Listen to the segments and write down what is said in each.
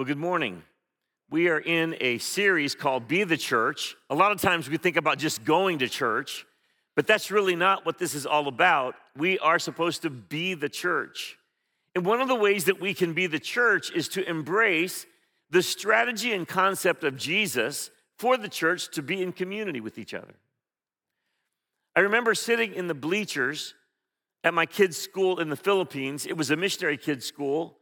Well, good morning. We are in a series called Be the Church. A lot of times we think about just going to church, but that's really not what this is all about. We are supposed to be the church. And one of the ways that we can be the church is to embrace the strategy and concept of Jesus for the church to be in community with each other. I remember sitting in the bleachers at my kids' school in the Philippines. It was a missionary kids' school.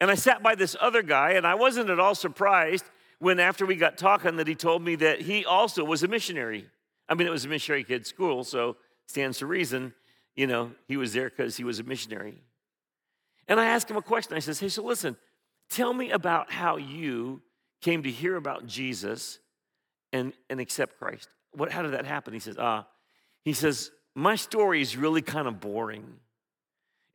And I sat by this other guy, and I wasn't at all surprised when, after we got talking, that he told me that he also was a missionary. I mean, it was a missionary kid school, so stands to reason, you know, he was there because he was a missionary. And I asked him a question. I says, Hey, so listen, tell me about how you came to hear about Jesus and, and accept Christ. What, how did that happen? He says, Ah, he says, My story is really kind of boring.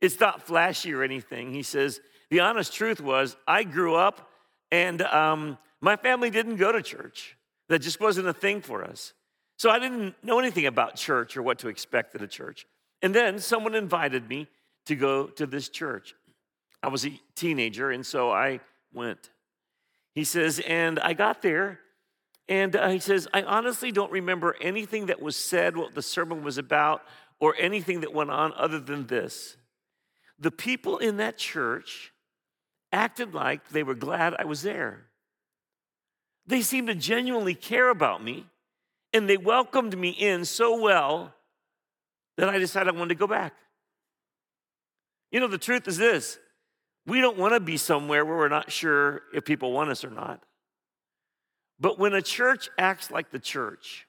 It's not flashy or anything. He says, the honest truth was, I grew up and um, my family didn't go to church. That just wasn't a thing for us. So I didn't know anything about church or what to expect at a church. And then someone invited me to go to this church. I was a teenager, and so I went. He says, and I got there, and uh, he says, I honestly don't remember anything that was said, what the sermon was about, or anything that went on other than this. The people in that church acted like they were glad I was there. They seemed to genuinely care about me, and they welcomed me in so well that I decided I wanted to go back. You know, the truth is this we don't want to be somewhere where we're not sure if people want us or not. But when a church acts like the church,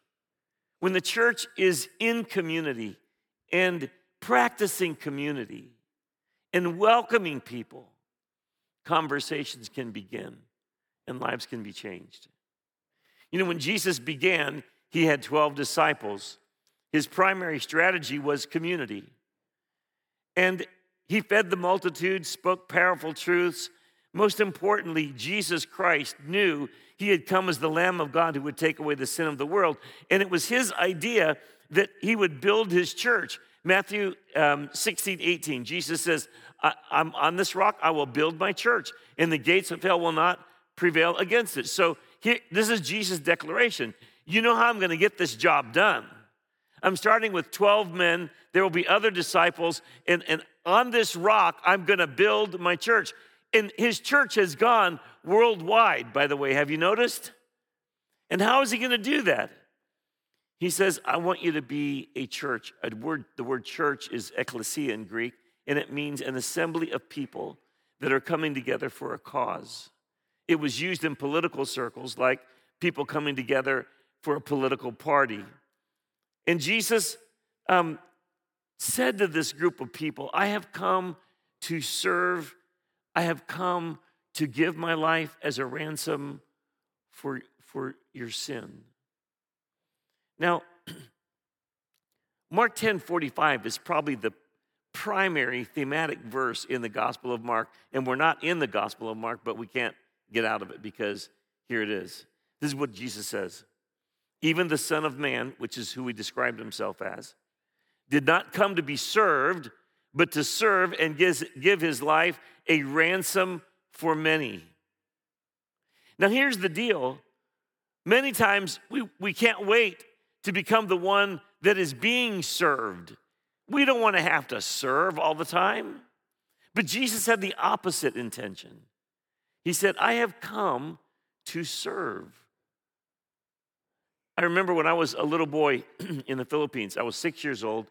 when the church is in community and practicing community and welcoming people, conversations can begin and lives can be changed. You know, when Jesus began, he had 12 disciples. His primary strategy was community. And he fed the multitude, spoke powerful truths. Most importantly, Jesus Christ knew he had come as the Lamb of God who would take away the sin of the world. And it was his idea that he would build his church. Matthew um, 16, 18, Jesus says, I, am on this rock, I will build my church, and the gates of hell will not prevail against it. So here, this is Jesus' declaration. You know how I'm going to get this job done. I'm starting with 12 men. There will be other disciples, and, and on this rock, I'm going to build my church. And his church has gone worldwide, by the way. Have you noticed? And how is he going to do that? He says, I want you to be a church. A word, the word church is ecclesia in Greek, and it means an assembly of people that are coming together for a cause. It was used in political circles like people coming together for a political party. And Jesus um, said to this group of people, I have come to serve, I have come to give my life as a ransom for, for your sin. Now, Mark 10 45 is probably the primary thematic verse in the Gospel of Mark. And we're not in the Gospel of Mark, but we can't get out of it because here it is. This is what Jesus says Even the Son of Man, which is who he described himself as, did not come to be served, but to serve and give his life a ransom for many. Now, here's the deal many times we, we can't wait to become the one that is being served. We don't want to have to serve all the time. But Jesus had the opposite intention. He said, I have come to serve. I remember when I was a little boy in the Philippines, I was six years old,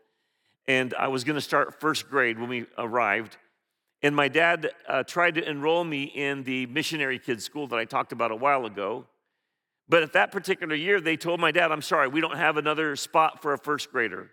and I was going to start first grade when we arrived. And my dad uh, tried to enroll me in the missionary kids school that I talked about a while ago. But at that particular year, they told my dad, I'm sorry, we don't have another spot for a first grader.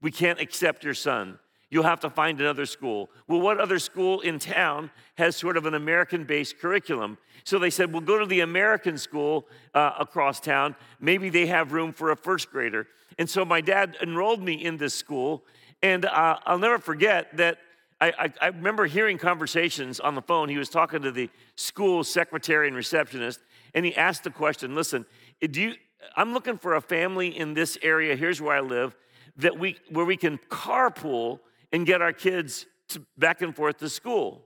We can't accept your son. You'll have to find another school. Well, what other school in town has sort of an American based curriculum? So they said, We'll go to the American school uh, across town. Maybe they have room for a first grader. And so my dad enrolled me in this school. And uh, I'll never forget that I, I, I remember hearing conversations on the phone. He was talking to the school secretary and receptionist and he asked the question listen, do you, I'm looking for a family in this area, here's where I live, that we, where we can carpool and get our kids to, back and forth to school.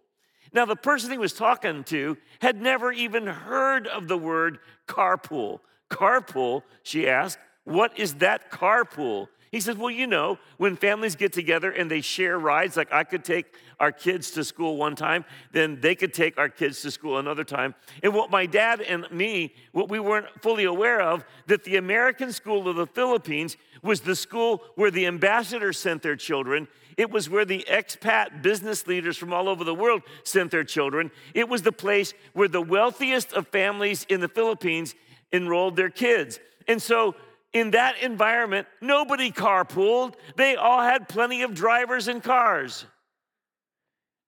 Now, the person he was talking to had never even heard of the word carpool. Carpool, she asked, what is that carpool? He says, Well, you know, when families get together and they share rides, like I could take our kids to school one time, then they could take our kids to school another time. And what my dad and me, what we weren't fully aware of, that the American School of the Philippines was the school where the ambassadors sent their children. It was where the expat business leaders from all over the world sent their children. It was the place where the wealthiest of families in the Philippines enrolled their kids. And so in that environment, nobody carpooled. They all had plenty of drivers and cars.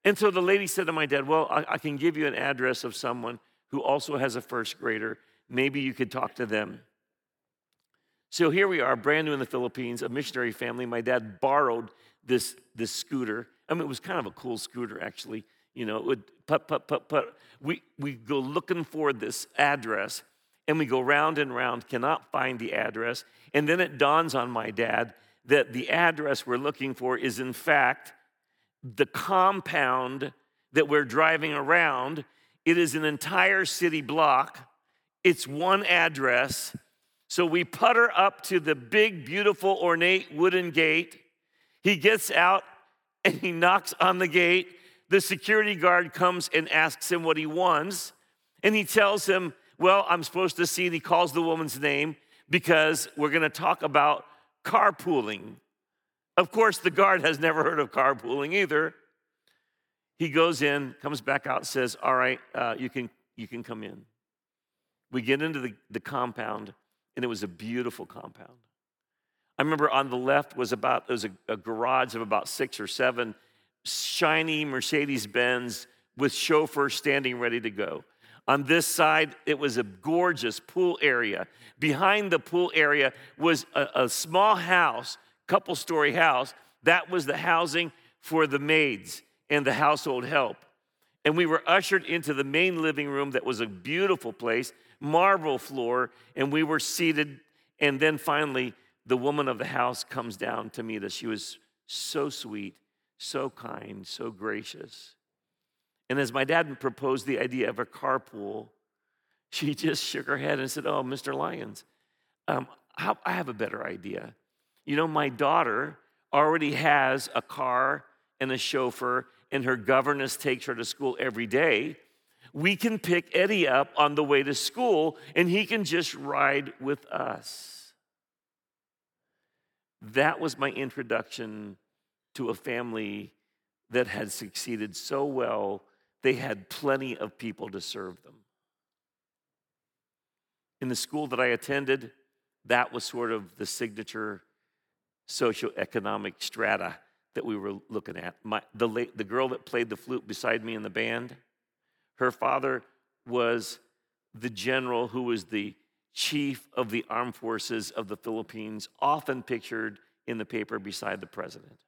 And so the lady said to my dad, Well, I, I, can give you an address of someone who also has a first grader. Maybe you could talk to them. So here we are, brand new in the Philippines, a missionary family. My dad borrowed this, this scooter. I mean, it was kind of a cool scooter, actually. You know, it would put, put, put, put. We, we go looking for this address and we go round and round, cannot find the address. And then it dawns on my dad that the address we're looking for is, in fact, the compound that we're driving around. It is an entire city block, it's one address. So we putter up to the big, beautiful, ornate wooden gate. He gets out and he knocks on the gate. The security guard comes and asks him what he wants. And he tells him, well, I'm supposed to see, and he calls the woman's name because we're going to talk about carpooling. Of course, the guard has never heard of carpooling either. He goes in, comes back out, says, All right, uh, you, can, you can come in. We get into the, the compound, and it was a beautiful compound. I remember on the left was about, there was a, a garage of about six or seven shiny Mercedes Benz with chauffeurs standing ready to go. On this side, it was a gorgeous pool area. Behind the pool area was a, a small house, couple story house. That was the housing for the maids and the household help. And we were ushered into the main living room that was a beautiful place, marble floor, and we were seated. And then finally, the woman of the house comes down to meet us. She was so sweet, so kind, so gracious. And as my dad proposed the idea of a carpool, she just shook her head and said, Oh, Mr. Lyons, um, I have a better idea. You know, my daughter already has a car and a chauffeur, and her governess takes her to school every day. We can pick Eddie up on the way to school, and he can just ride with us. That was my introduction to a family that had succeeded so well they had plenty of people to serve them. In the school that I attended, that was sort of the signature socioeconomic strata that we were looking at. My, the, the girl that played the flute beside me in the band, her father was the general who was the chief of the armed forces of the Philippines, often pictured in the paper beside the president.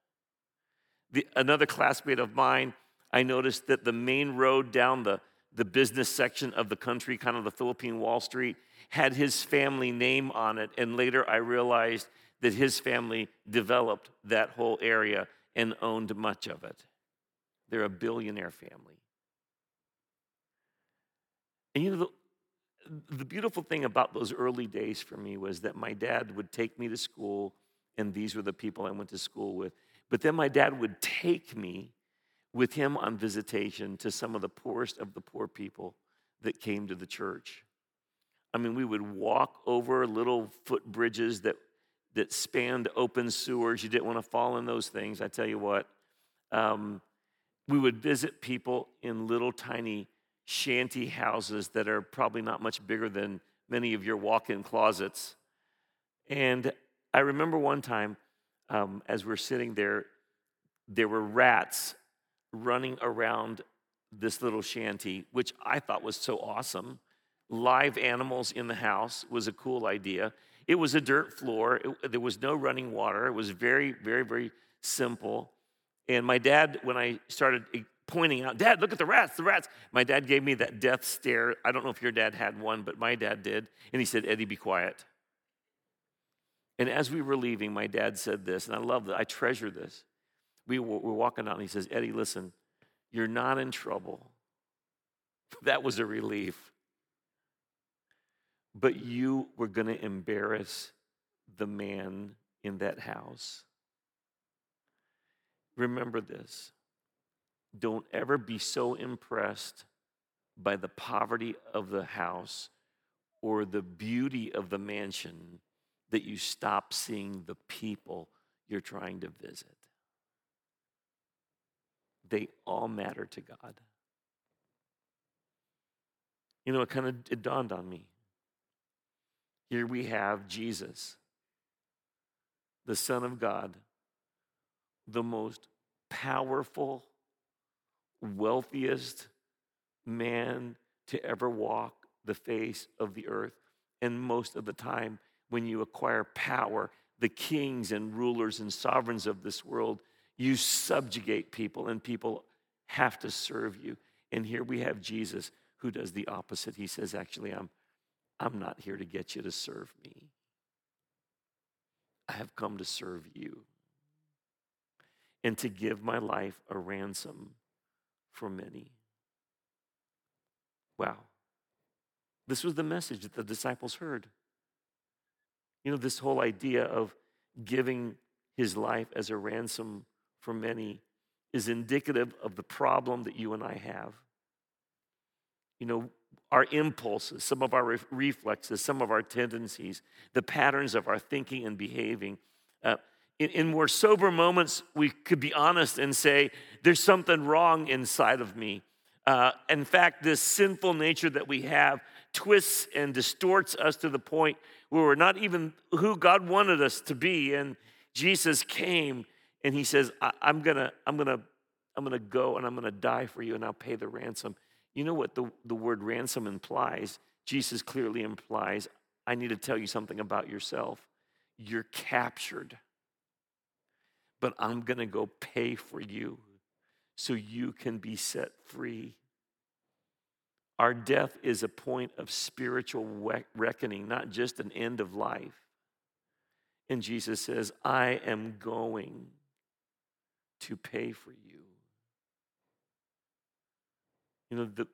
The, another classmate of mine I noticed that the main road down the, the business section of the country, kind of the Philippine Wall Street, had his family name on it. And later I realized that his family developed that whole area and owned much of it. They're a billionaire family. And you know, the, the beautiful thing about those early days for me was that my dad would take me to school, and these were the people I went to school with. But then my dad would take me with him on visitation to some of the poorest of the poor people that came to the church. I mean, we would walk over little footbridges that, that spanned open sewers. You didn't want to fall in those things, I tell you what. Um, we would visit people in little tiny shanty houses that are probably not much bigger than many of your walk in closets. And I remember one time um, as we're sitting there, there were rats running around this little shanty, which I thought was so awesome. Live animals in the house was a cool idea. It was a dirt floor, it, there was no running water. It was very, very, very simple. And my dad, when I started pointing out, Dad, look at the rats, the rats, my dad gave me that death stare. I don't know if your dad had one, but my dad did. And he said, Eddie, be quiet. And as we were leaving, my dad said this, and I love that. I treasure this we were walking out and he says, Eddie, listen, you're not in trouble that was a relief. But you were going to embarrass the man in that house. Remember this. Don't ever be so impressed by the poverty of the house or the beauty of the mansion that you stop seeing the people you're trying to visit. They all matter to God. You know, it kind of it dawned on me. Here we have Jesus, the Son of God, the most powerful, wealthiest man to ever walk the face of the earth. And most of the time, when you acquire power, the kings and rulers and sovereigns of this world, you subjugate people and people have to serve you. And here we have Jesus who does the opposite. He says, Actually, I'm, I'm not here to get you to serve me, I have come to serve you and to give my life a ransom for many. Wow. This was the message that the disciples heard. You know, this whole idea of giving his life as a ransom for many is indicative of the problem that you and I have. You know, our impulses, some of our reflexes, some of our tendencies, the patterns of our thinking and behaving. Uh, in, in more sober moments, we could be honest and say, There's something wrong inside of me. Uh, in fact, this sinful nature that we have twists and distorts us to the point where we're not even who God wanted us to be. And Jesus came and he says, I, am gonna, I'm gonna, I'm gonna go and I'm gonna die for you and I'll pay the ransom. You know what the, the word ransom implies? Jesus clearly implies, I need to tell you something about yourself. You're captured, but I'm gonna go pay for you so you can be set free. Our death is a point of spiritual reckoning, not just an end of life. And Jesus says, I am going to pay for you. You know, the,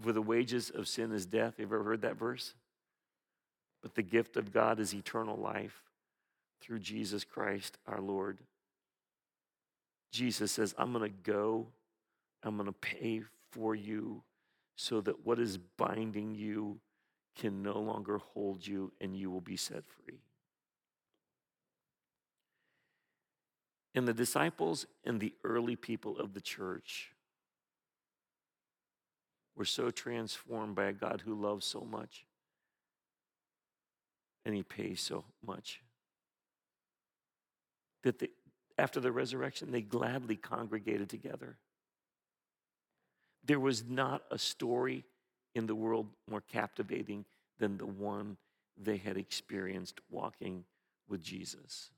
for the wages of sin is death. Have you ever heard that verse? But the gift of God is eternal life through Jesus Christ our Lord. Jesus says, I'm going to go, I'm going to pay for you so that what is binding you can no longer hold you and you will be set free. And the disciples and the early people of the church were so transformed by a God who loves so much and he pays so much that after the resurrection, they gladly congregated together. There was not a story in the world more captivating than the one they had experienced walking with Jesus.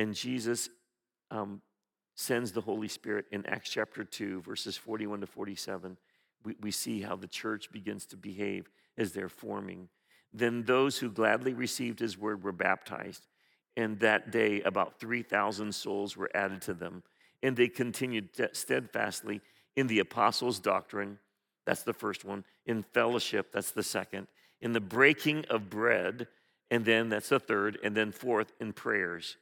And Jesus um, sends the Holy Spirit in Acts chapter 2, verses 41 to 47. We, we see how the church begins to behave as they're forming. Then those who gladly received his word were baptized. And that day, about 3,000 souls were added to them and they continued steadfastly in the apostles' doctrine. That's the first one. In fellowship, that's the second. In the breaking of bread, and then that's the third. And then fourth, in prayers.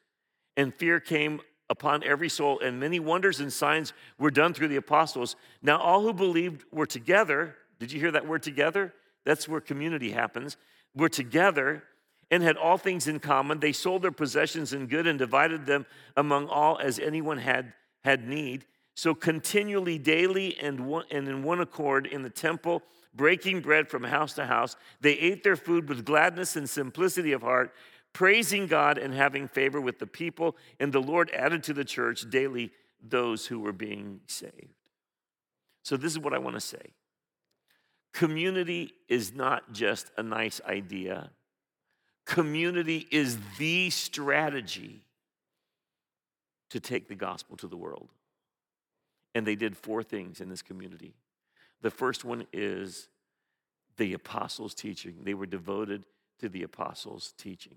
And fear came upon every soul, and many wonders and signs were done through the apostles. Now, all who believed were together. Did you hear that word together? That's where community happens. We're together and had all things in common. They sold their possessions and good and divided them among all as anyone had had need. So, continually, daily, and, one, and in one accord in the temple, breaking bread from house to house, they ate their food with gladness and simplicity of heart, praising God and having favor with the people. And the Lord added to the church daily those who were being saved. So, this is what I want to say community is not just a nice idea, community is the strategy to take the gospel to the world. And they did four things in this community. The first one is the apostles' teaching, they were devoted to the apostles' teaching.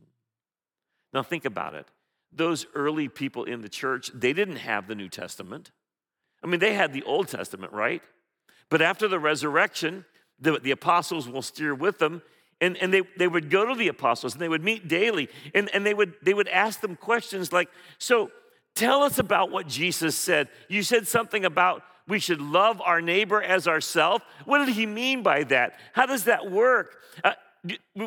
Now, think about it. Those early people in the church, they didn't have the New Testament. I mean, they had the Old Testament, right? But after the resurrection, the, the apostles will steer with them. And, and they, they would go to the apostles and they would meet daily and, and they, would, they would ask them questions like, So tell us about what Jesus said. You said something about we should love our neighbor as ourselves. What did he mean by that? How does that work? Uh,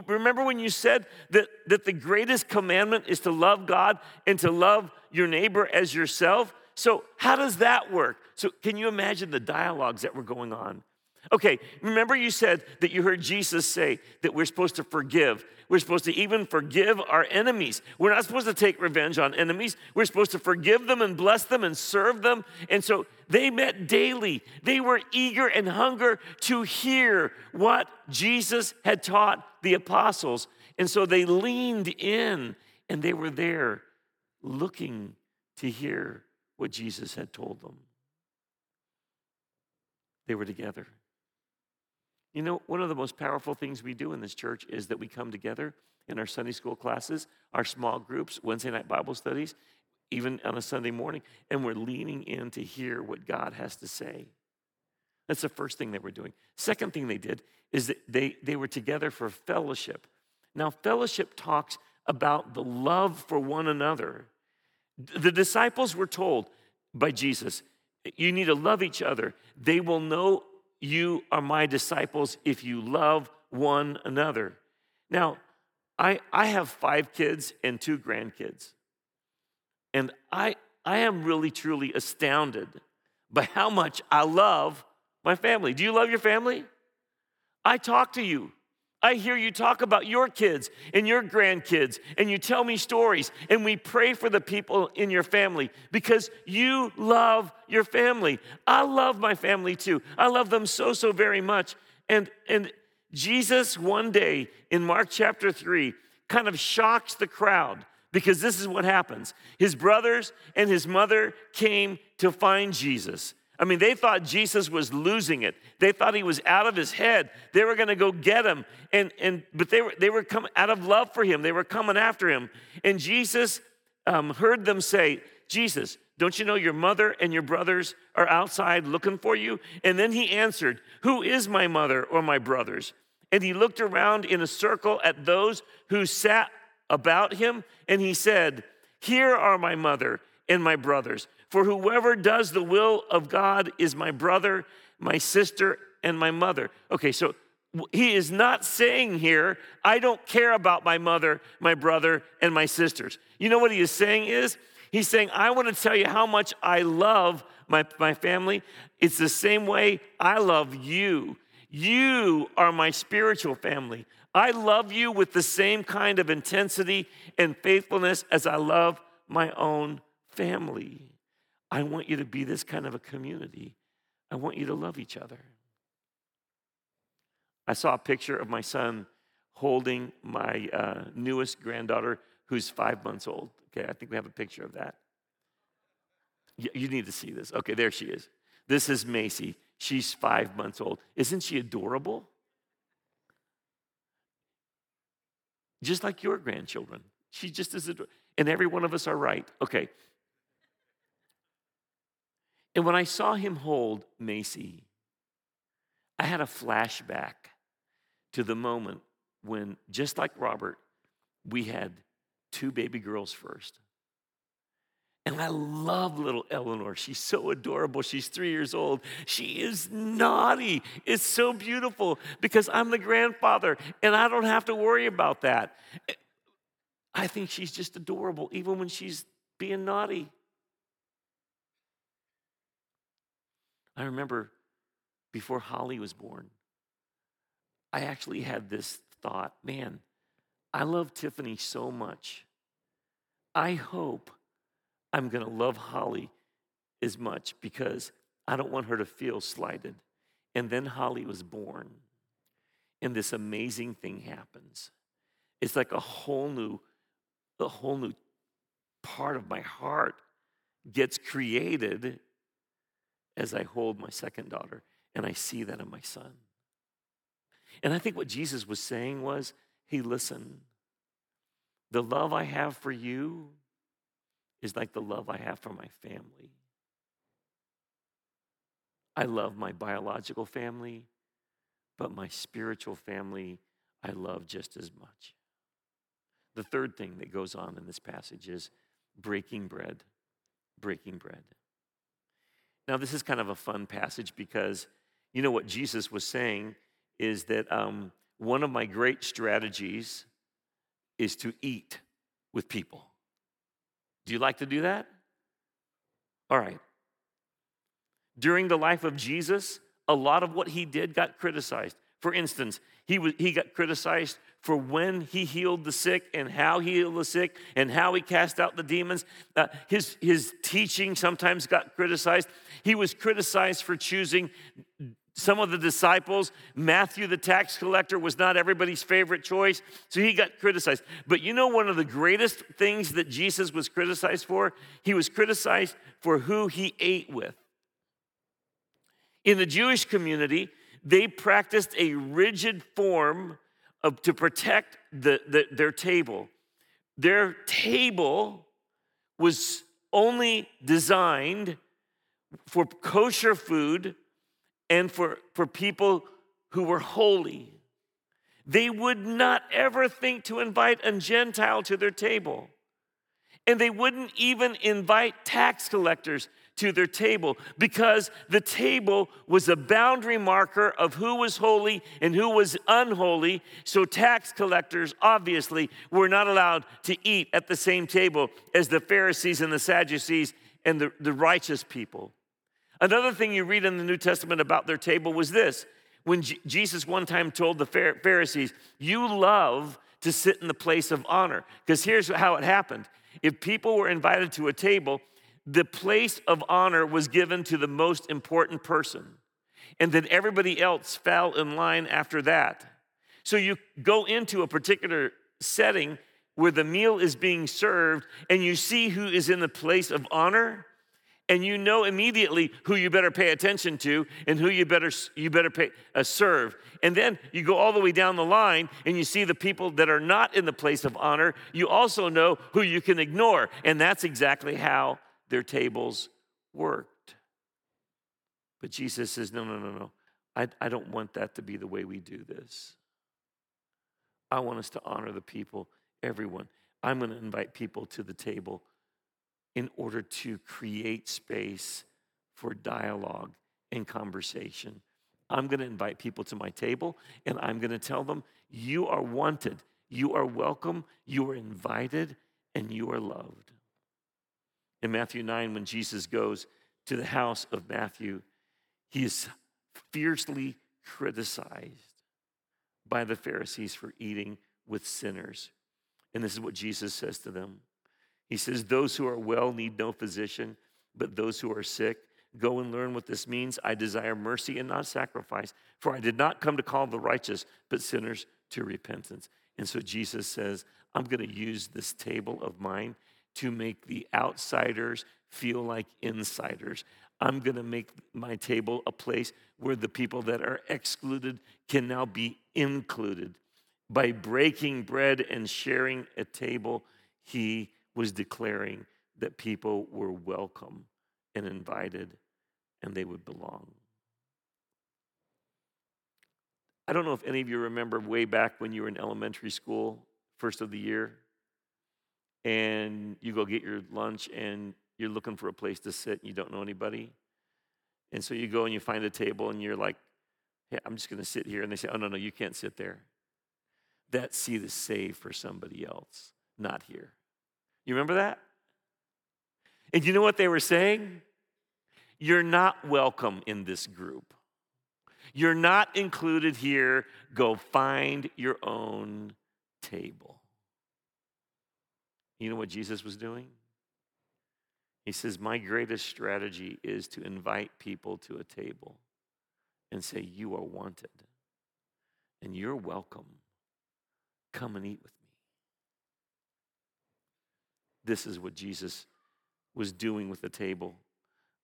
remember when you said that, that the greatest commandment is to love God and to love your neighbor as yourself? So, how does that work? So, can you imagine the dialogues that were going on? Okay, remember you said that you heard Jesus say that we're supposed to forgive. We're supposed to even forgive our enemies. We're not supposed to take revenge on enemies. We're supposed to forgive them and bless them and serve them. And so they met daily. They were eager and hunger to hear what Jesus had taught the apostles. And so they leaned in and they were there looking to hear what Jesus had told them. They were together. You know, one of the most powerful things we do in this church is that we come together in our Sunday school classes, our small groups, Wednesday night Bible studies, even on a Sunday morning, and we're leaning in to hear what God has to say. That's the first thing they were doing. Second thing they did is that they, they were together for fellowship. Now, fellowship talks about the love for one another. The disciples were told by Jesus, you need to love each other. They will know you are my disciples if you love one another. Now, I, I have five kids and two grandkids. And I, I am really, truly astounded by how much I love my family. Do you love your family? I talk to you. I hear you talk about your kids and your grandkids, and you tell me stories, and we pray for the people in your family because you love your family. I love my family too. I love them so, so very much. And, and Jesus, one day in Mark chapter 3, kind of shocks the crowd because this is what happens. His brothers and his mother came to find Jesus. I mean, they thought Jesus was losing it. They thought he was out of his head. They were going to go get him. And, and, but they were, they were coming out of love for him. They were coming after him. And Jesus um, heard them say, Jesus, don't you know your mother and your brothers are outside looking for you? And then he answered, Who is my mother or my brothers? And he looked around in a circle at those who sat about him, and he said, Here are my mother and my brothers. For whoever does the will of God is my brother, my sister, and my mother. Okay, so he is not saying here, I don't care about my mother, my brother, and my sisters. You know what he is saying is, he's saying, I want to tell you how much I love my, my family. It's the same way I love you. You are my spiritual family. I love you with the same kind of intensity and faithfulness as I love my own family. I want you to be this kind of a community. I want you to love each other. I saw a picture of my son holding my uh, newest granddaughter who's five months old. Okay, I think we have a picture of that. You need to see this. Okay, there she is. This is Macy. She's five months old. Isn't she adorable? Just like your grandchildren. She just is adorable. And every one of us are right. Okay, and when I saw him hold Macy, I had a flashback to the moment when, just like Robert, we had two baby girls first. And I love little Eleanor. She's so adorable. She's three years old. She is naughty. It's so beautiful because I'm the grandfather and I don't have to worry about that. I think she's just adorable, even when she's being naughty. I remember before Holly was born, I actually had this thought man, I love Tiffany so much. I hope I'm going to love Holly as much because I don't want her to feel slighted. And then Holly was born, and this amazing thing happens. It's like a whole new, a whole new part of my heart gets created as I hold my second daughter, and I see that in my son. And I think what Jesus was saying was, hey, listen, the love I have for you is like the love I have for my family. I love my biological family, but my spiritual family I love just as much. The third thing that goes on in this passage is breaking bread. Breaking bread. Now, this is kind of a fun passage because you know what Jesus was saying is that um, one of my great strategies is to eat with people. Do you like to do that? All right. During the life of Jesus, a lot of what he did got criticized. For instance, he, was, he got criticized for when he healed the sick and how he healed the sick and how he cast out the demons. Uh, his, his teaching sometimes got criticized. He was criticized for choosing some of the disciples. Matthew, the tax collector, was not everybody's favorite choice, so he got criticized. But you know, one of the greatest things that Jesus was criticized for? He was criticized for who he ate with. In the Jewish community, they practiced a rigid form of, to protect the, the, their table. Their table was only designed for kosher food and for, for people who were holy. They would not ever think to invite a Gentile to their table. And they wouldn't even invite tax collectors to their table because the table was a boundary marker of who was holy and who was unholy. So, tax collectors obviously were not allowed to eat at the same table as the Pharisees and the Sadducees and the, the righteous people. Another thing you read in the New Testament about their table was this when J- Jesus one time told the Pharisees, You love to sit in the place of honor. Because here's how it happened if people were invited to a table, the place of honor was given to the most important person. And then everybody else fell in line after that. So you go into a particular setting where the meal is being served and you see who is in the place of honor and you know immediately who you better pay attention to and who you better you better pay, uh, serve and then you go all the way down the line and you see the people that are not in the place of honor you also know who you can ignore and that's exactly how their tables worked. But Jesus says, No, no, no, no. I, I don't want that to be the way we do this. I want us to honor the people, everyone. I'm going to invite people to the table in order to create space for dialogue and conversation. I'm going to invite people to my table and I'm going to tell them, You are wanted, you are welcome, you are invited, and you are loved in Matthew 9 when Jesus goes to the house of Matthew, he is fiercely criticized by the Pharisees for eating with sinners. And this is what Jesus says to them He says, Those who are well need no physician, but those who are sick. Go and learn what this means. I desire mercy and not sacrifice, for I did not come to call the righteous, but sinners to repentance. And so Jesus says, I'm going to use this table of mine to make the outsiders feel like insiders. I'm going to make my table a place where the people that are excluded can now be included. By breaking bread and sharing a table, he was declaring that people were welcome and invited and they would belong. I don't know if any of you remember way back when you were in elementary school, first of the year, and you go get your lunch and you're looking for a place to sit and you don't know anybody. And so you go and you find a table and you're like, hey, I'm just going to sit here. And they say, oh, no, no, you can't sit there. That seat is saved for somebody else, not here. You remember that? And you know what they were saying? You're not welcome in this group. You're not included here. Go find your own table. You know what Jesus was doing? He says, My greatest strategy is to invite people to a table and say, You are wanted and you're welcome. Come and eat with me. This is what Jesus was doing with the table.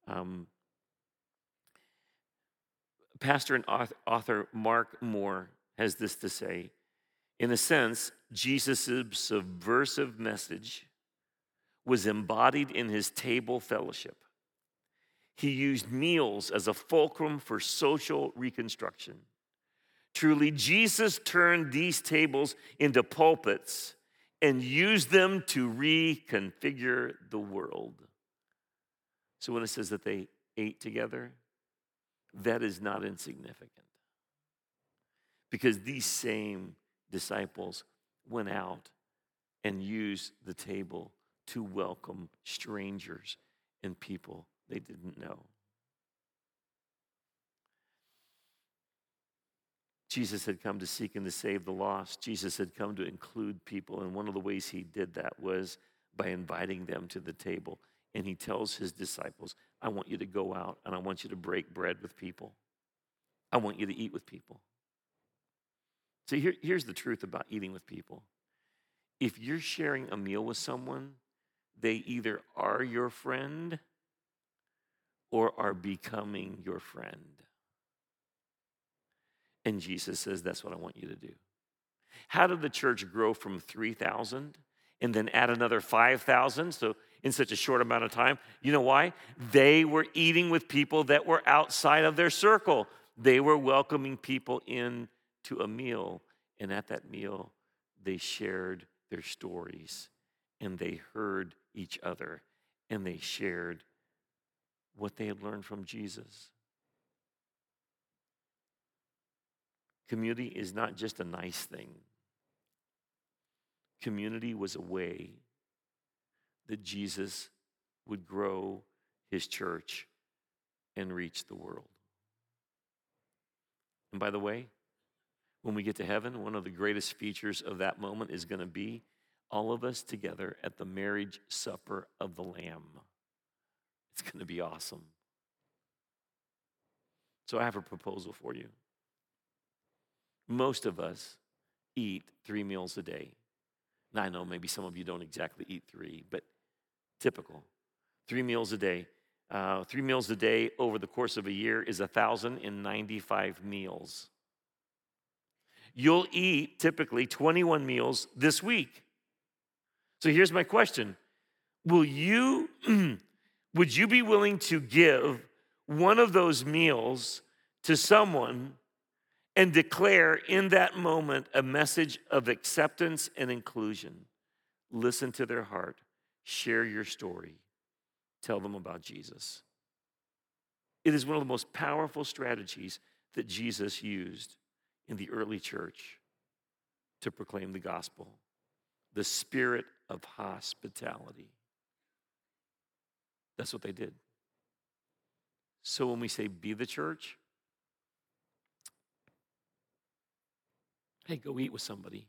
Um, Pastor and author Mark Moore has this to say in a sense, Jesus' subversive message was embodied in his table fellowship. He used meals as a fulcrum for social reconstruction. Truly, Jesus turned these tables into pulpits and used them to reconfigure the world. So when it says that they ate together, that is not insignificant. Because these same disciples went out and used the table to welcome strangers and people they didn't know. Jesus had come to seek and to save the lost. Jesus had come to include people. And one of the ways he did that was by inviting them to the table. And he tells his disciples, I want you to go out and I want you to break bread with people. I want you to eat with people. See, here, here's the truth about eating with people. If you're sharing a meal with someone, they either are your friend or are becoming your friend. And Jesus says, That's what I want you to do. How did the church grow from 3,000 and then add another 5,000? So, in such a short amount of time. You know why? They were eating with people that were outside of their circle. They were welcoming people in to a meal. And at that meal, they shared their stories and they heard each other and they shared what they had learned from Jesus. Community is not just a nice thing, community was a way that Jesus would grow his church and reach the world. And by the way, when we get to heaven, one of the greatest features of that moment is going to be all of us together at the marriage supper of the Lamb. It's going to be awesome. So I have a proposal for you. Most of us eat three meals a day. Now, I know maybe some of you don't exactly eat three, but typical. Three meals a day. Uh, three meals a day over the course of a year is 1,095 meals. You'll eat typically 21 meals this week. So here's my question Will you, would you be willing to give one of those meals to someone and declare in that moment a message of acceptance and inclusion. Listen to their heart, share your story, tell them about Jesus. It is one of the most powerful strategies that Jesus used in the early church to proclaim the gospel the spirit of hospitality. That's what they did. So when we say be the church, Hey, go eat with somebody.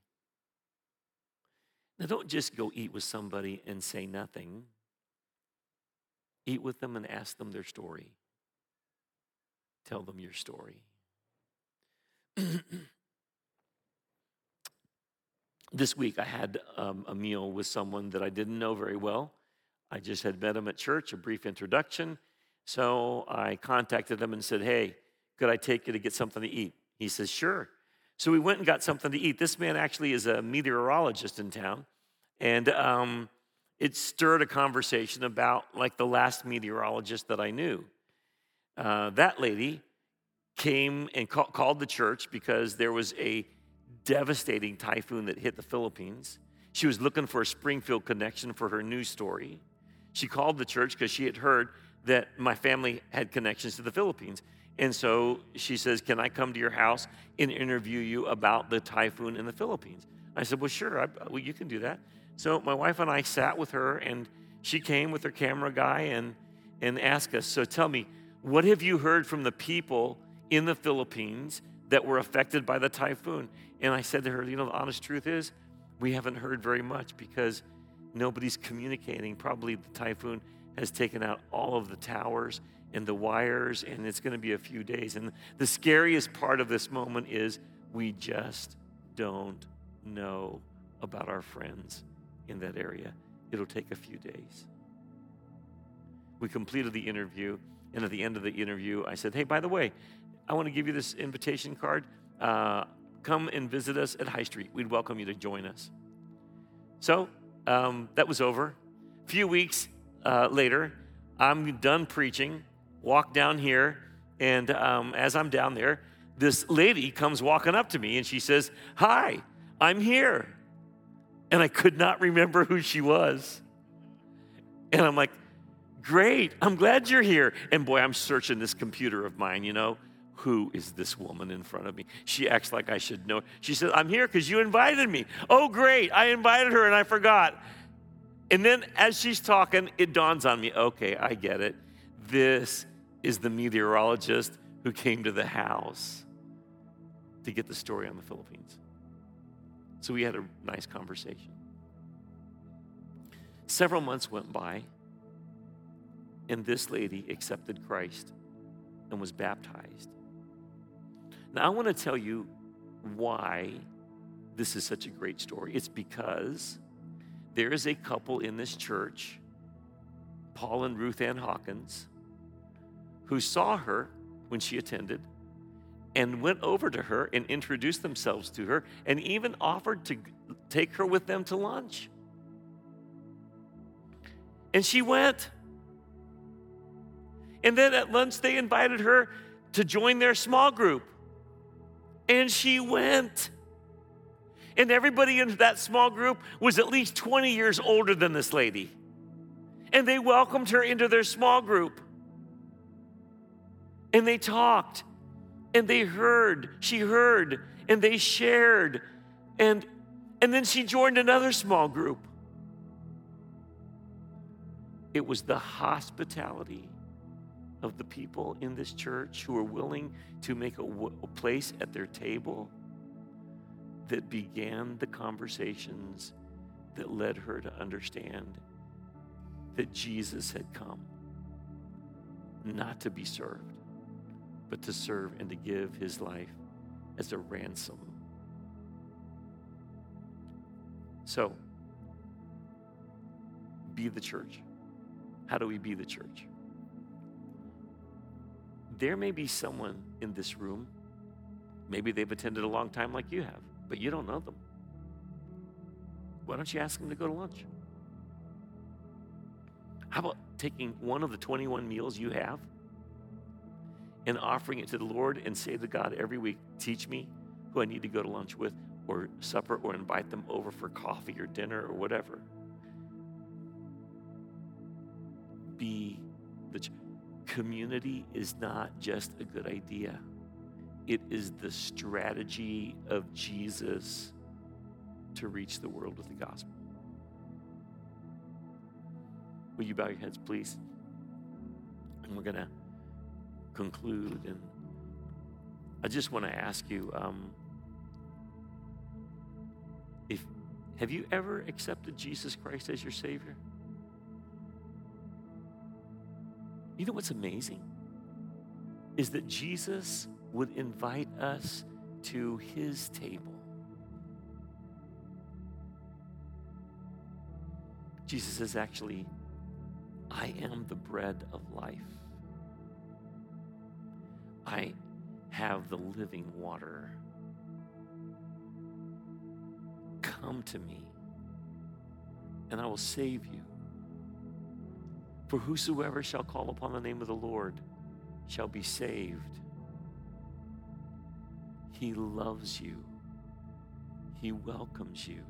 Now, don't just go eat with somebody and say nothing. Eat with them and ask them their story. Tell them your story. this week, I had um, a meal with someone that I didn't know very well. I just had met him at church, a brief introduction. So I contacted him and said, Hey, could I take you to get something to eat? He says, Sure. So we went and got something to eat. This man actually is a meteorologist in town. And um, it stirred a conversation about like the last meteorologist that I knew. Uh, that lady came and ca- called the church because there was a devastating typhoon that hit the Philippines. She was looking for a Springfield connection for her news story. She called the church because she had heard that my family had connections to the Philippines. And so she says, Can I come to your house and interview you about the typhoon in the Philippines? I said, Well, sure, I, well, you can do that. So my wife and I sat with her, and she came with her camera guy and, and asked us, So tell me, what have you heard from the people in the Philippines that were affected by the typhoon? And I said to her, You know, the honest truth is, we haven't heard very much because nobody's communicating. Probably the typhoon has taken out all of the towers and the wires, and it's going to be a few days. And the scariest part of this moment is we just don't know about our friends in that area. It'll take a few days. We completed the interview, and at the end of the interview, I said, Hey, by the way, I want to give you this invitation card. Uh, come and visit us at High Street. We'd welcome you to join us. So um, that was over. A few weeks uh, later, I'm done preaching walk down here, and um, as I'm down there, this lady comes walking up to me and she says, Hi, I'm here. And I could not remember who she was. And I'm like, Great, I'm glad you're here. And boy, I'm searching this computer of mine, you know. Who is this woman in front of me? She acts like I should know. She says, I'm here because you invited me. Oh, great, I invited her and I forgot. And then as she's talking, it dawns on me okay, I get it. This is the meteorologist who came to the house to get the story on the Philippines. So we had a nice conversation. Several months went by, and this lady accepted Christ and was baptized. Now, I want to tell you why this is such a great story. It's because there is a couple in this church, Paul and Ruth Ann Hawkins, who saw her when she attended and went over to her and introduced themselves to her and even offered to take her with them to lunch. And she went. And then at lunch, they invited her to join their small group. And she went. And everybody in that small group was at least 20 years older than this lady. And they welcomed her into their small group and they talked and they heard she heard and they shared and and then she joined another small group it was the hospitality of the people in this church who were willing to make a, w- a place at their table that began the conversations that led her to understand that Jesus had come not to be served but to serve and to give his life as a ransom. So, be the church. How do we be the church? There may be someone in this room, maybe they've attended a long time like you have, but you don't know them. Why don't you ask them to go to lunch? How about taking one of the 21 meals you have and offering it to the Lord and say to God every week, teach me who I need to go to lunch with or supper or invite them over for coffee or dinner or whatever. Be the ch- community is not just a good idea. It is the strategy of Jesus to reach the world with the gospel. Will you bow your heads, please? And we're going to conclude. And I just want to ask you um, if have you ever accepted Jesus Christ as your Savior? You know what's amazing? Is that Jesus would invite us to his table. Jesus says, actually, I am the bread of life. I have the living water. Come to me, and I will save you. For whosoever shall call upon the name of the Lord shall be saved. He loves you, He welcomes you,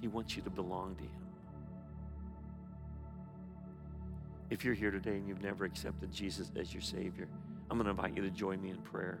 He wants you to belong to Him. If you're here today and you've never accepted Jesus as your Savior, I'm going to invite you to join me in prayer.